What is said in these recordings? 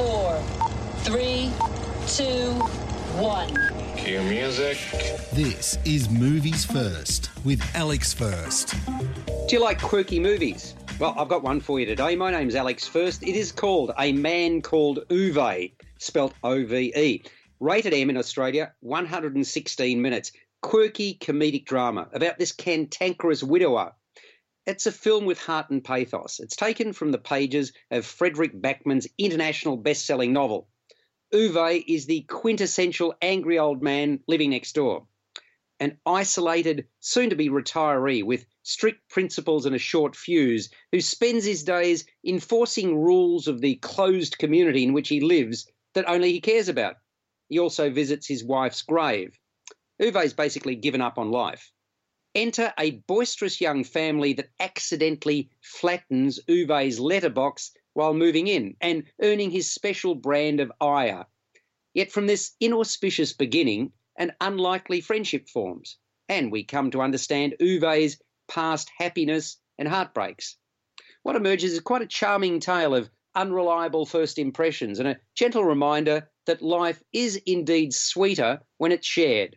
Five, four, three, two, one. Cue music. This is Movies First with Alex First. Do you like quirky movies? Well, I've got one for you today. My name's Alex First. It is called A Man Called Ove, spelt O V E. Rated M in Australia, 116 minutes. Quirky comedic drama about this cantankerous widower. It's a film with heart and pathos. It's taken from the pages of Fredrik Backman's international best selling novel. Ove is the quintessential angry old man living next door. An isolated, soon to be retiree with strict principles and a short fuse, who spends his days enforcing rules of the closed community in which he lives that only he cares about. He also visits his wife's grave. Ove's basically given up on life. Enter a boisterous young family that accidentally flattens Ove's letterbox while moving in and earning his special brand of ire. Yet from this inauspicious beginning, an unlikely friendship forms, and we come to understand Ove's past happiness and heartbreaks. What emerges is quite a charming tale of unreliable first impressions and a gentle reminder that life is indeed sweeter when it's shared.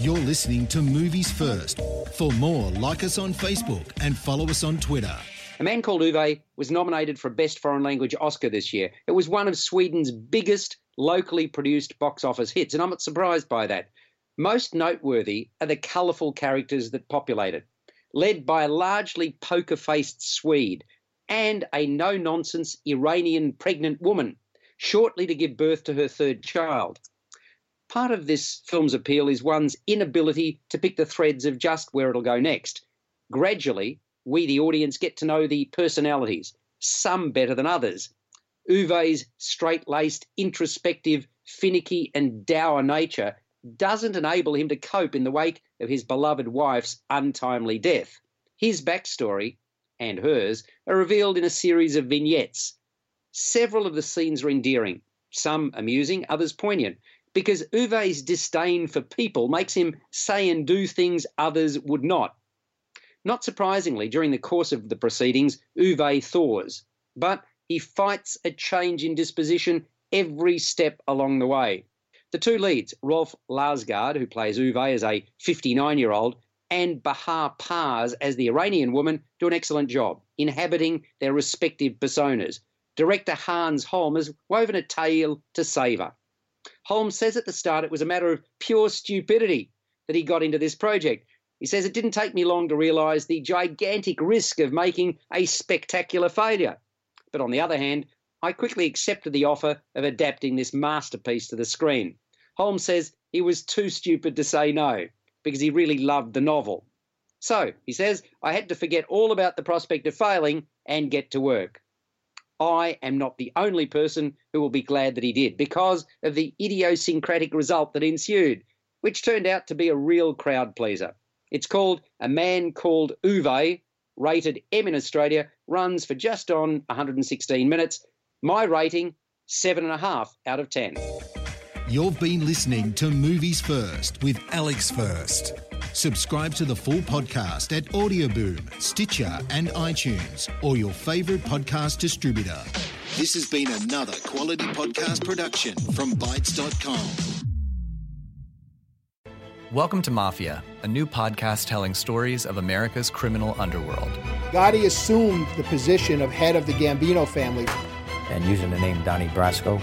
You're listening to Movies First. For more, like us on Facebook and follow us on Twitter. A Man Called Ove was nominated for Best Foreign Language Oscar this year. It was one of Sweden's biggest locally produced box office hits, and I'm not surprised by that. Most noteworthy are the colourful characters that populate it, led by a largely poker faced Swede and a no nonsense Iranian pregnant woman, shortly to give birth to her third child. Part of this film's appeal is one's inability to pick the threads of just where it'll go next. Gradually, we, the audience, get to know the personalities, some better than others. Ove's straight laced, introspective, finicky, and dour nature doesn't enable him to cope in the wake of his beloved wife's untimely death. His backstory, and hers, are revealed in a series of vignettes. Several of the scenes are endearing, some amusing, others poignant, because Ove's disdain for people makes him say and do things others would not. Not surprisingly, during the course of the proceedings, Ove thaws, but he fights a change in disposition every step along the way. The two leads, Rolf Lassgård, who plays Ove as a 59 year old, and Bahar Pars as the Iranian woman, do an excellent job inhabiting their respective personas. Director Hans Holm has woven a tale to savour. Holmes says at the start it was a matter of pure stupidity that he got into this project. He says it didn't take me long to realise the gigantic risk of making a spectacular failure. But on the other hand, I quickly accepted the offer of adapting this masterpiece to the screen. Holmes says he was too stupid to say no because he really loved the novel. So, he says, I had to forget all about the prospect of failing and get to work. I am not the only person who will be glad that he did because of the idiosyncratic result that ensued, which turned out to be a real crowd pleaser. It's called A Man Called Ove, rated M in Australia, runs for just on 116 minutes. My rating, 7.5 out of 10. You've been listening to Movies First with Alex First. Subscribe to the full podcast at Audioboom, Stitcher, and iTunes, or your favourite podcast distributor. This has been another quality podcast production from Bytes.com. Welcome to Mafia, a new podcast telling stories of America's criminal underworld. Gotti assumed the position of head of the Gambino family. And using the name Donnie Brasco,